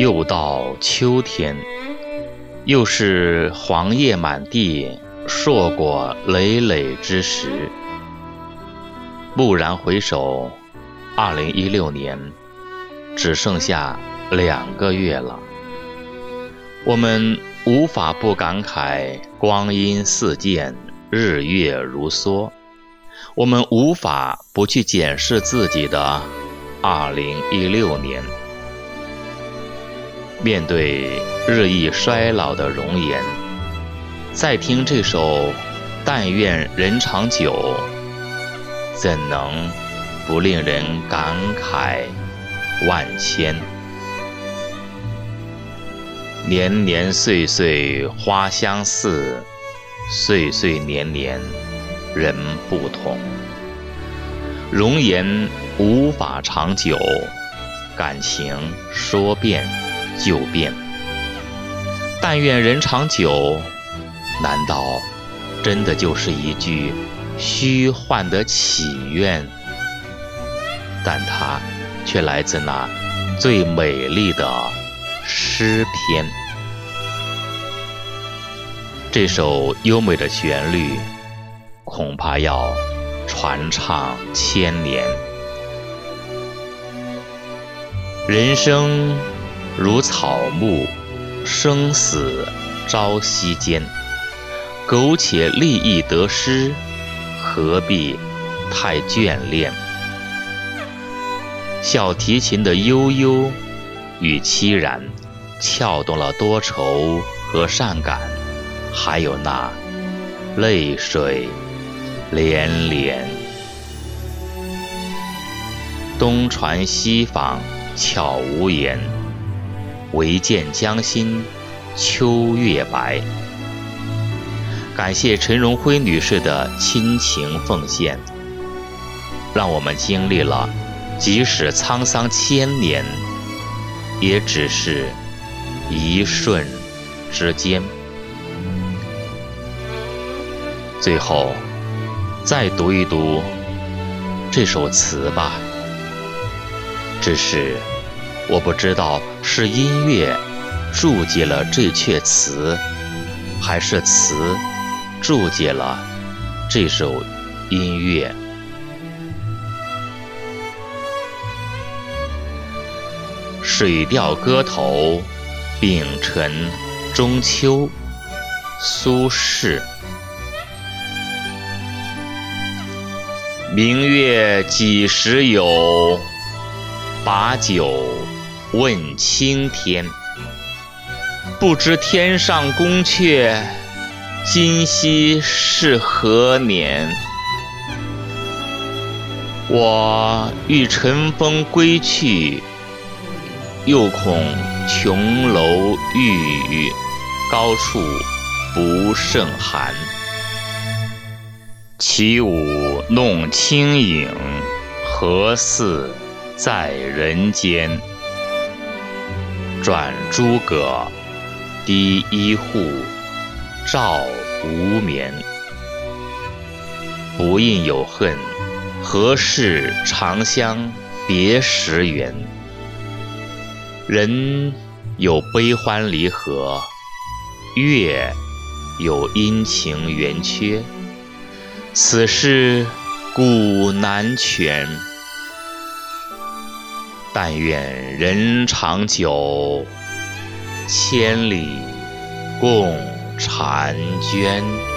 又到秋天，又是黄叶满地、硕果累累之时。蓦然回首，二零一六年只剩下两个月了。我们无法不感慨光阴似箭，日月如梭。我们无法不去检视自己的二零一六年。面对日益衰老的容颜，再听这首《但愿人长久》，怎能不令人感慨万千？年年岁岁花相似，岁岁年年人不同。容颜无法长久，感情说变。就变。但愿人长久，难道真的就是一句虚幻的祈愿？但它却来自那最美丽的诗篇。这首优美的旋律，恐怕要传唱千年。人生。如草木，生死朝夕间。苟且利益得失，何必太眷恋？小提琴的悠悠与凄然，撬动了多愁和善感，还有那泪水连连。东船西舫悄无言。唯见江心秋月白。感谢陈荣辉女士的亲情奉献，让我们经历了即使沧桑千年，也只是一瞬之间。最后，再读一读这首词吧。只是。我不知道是音乐注解了这阙词，还是词注解了这首音乐。《水调歌头·丙辰中秋》苏轼：明月几时有？把酒。问青天，不知天上宫阙，今夕是何年？我欲乘风归去，又恐琼楼玉宇，高处不胜寒。起舞弄清影，何似在人间？转诸葛，第一户，照无眠。不应有恨，何事长相别时圆？人有悲欢离合，月有阴晴圆缺，此事古难全。但愿人长久，千里共婵娟。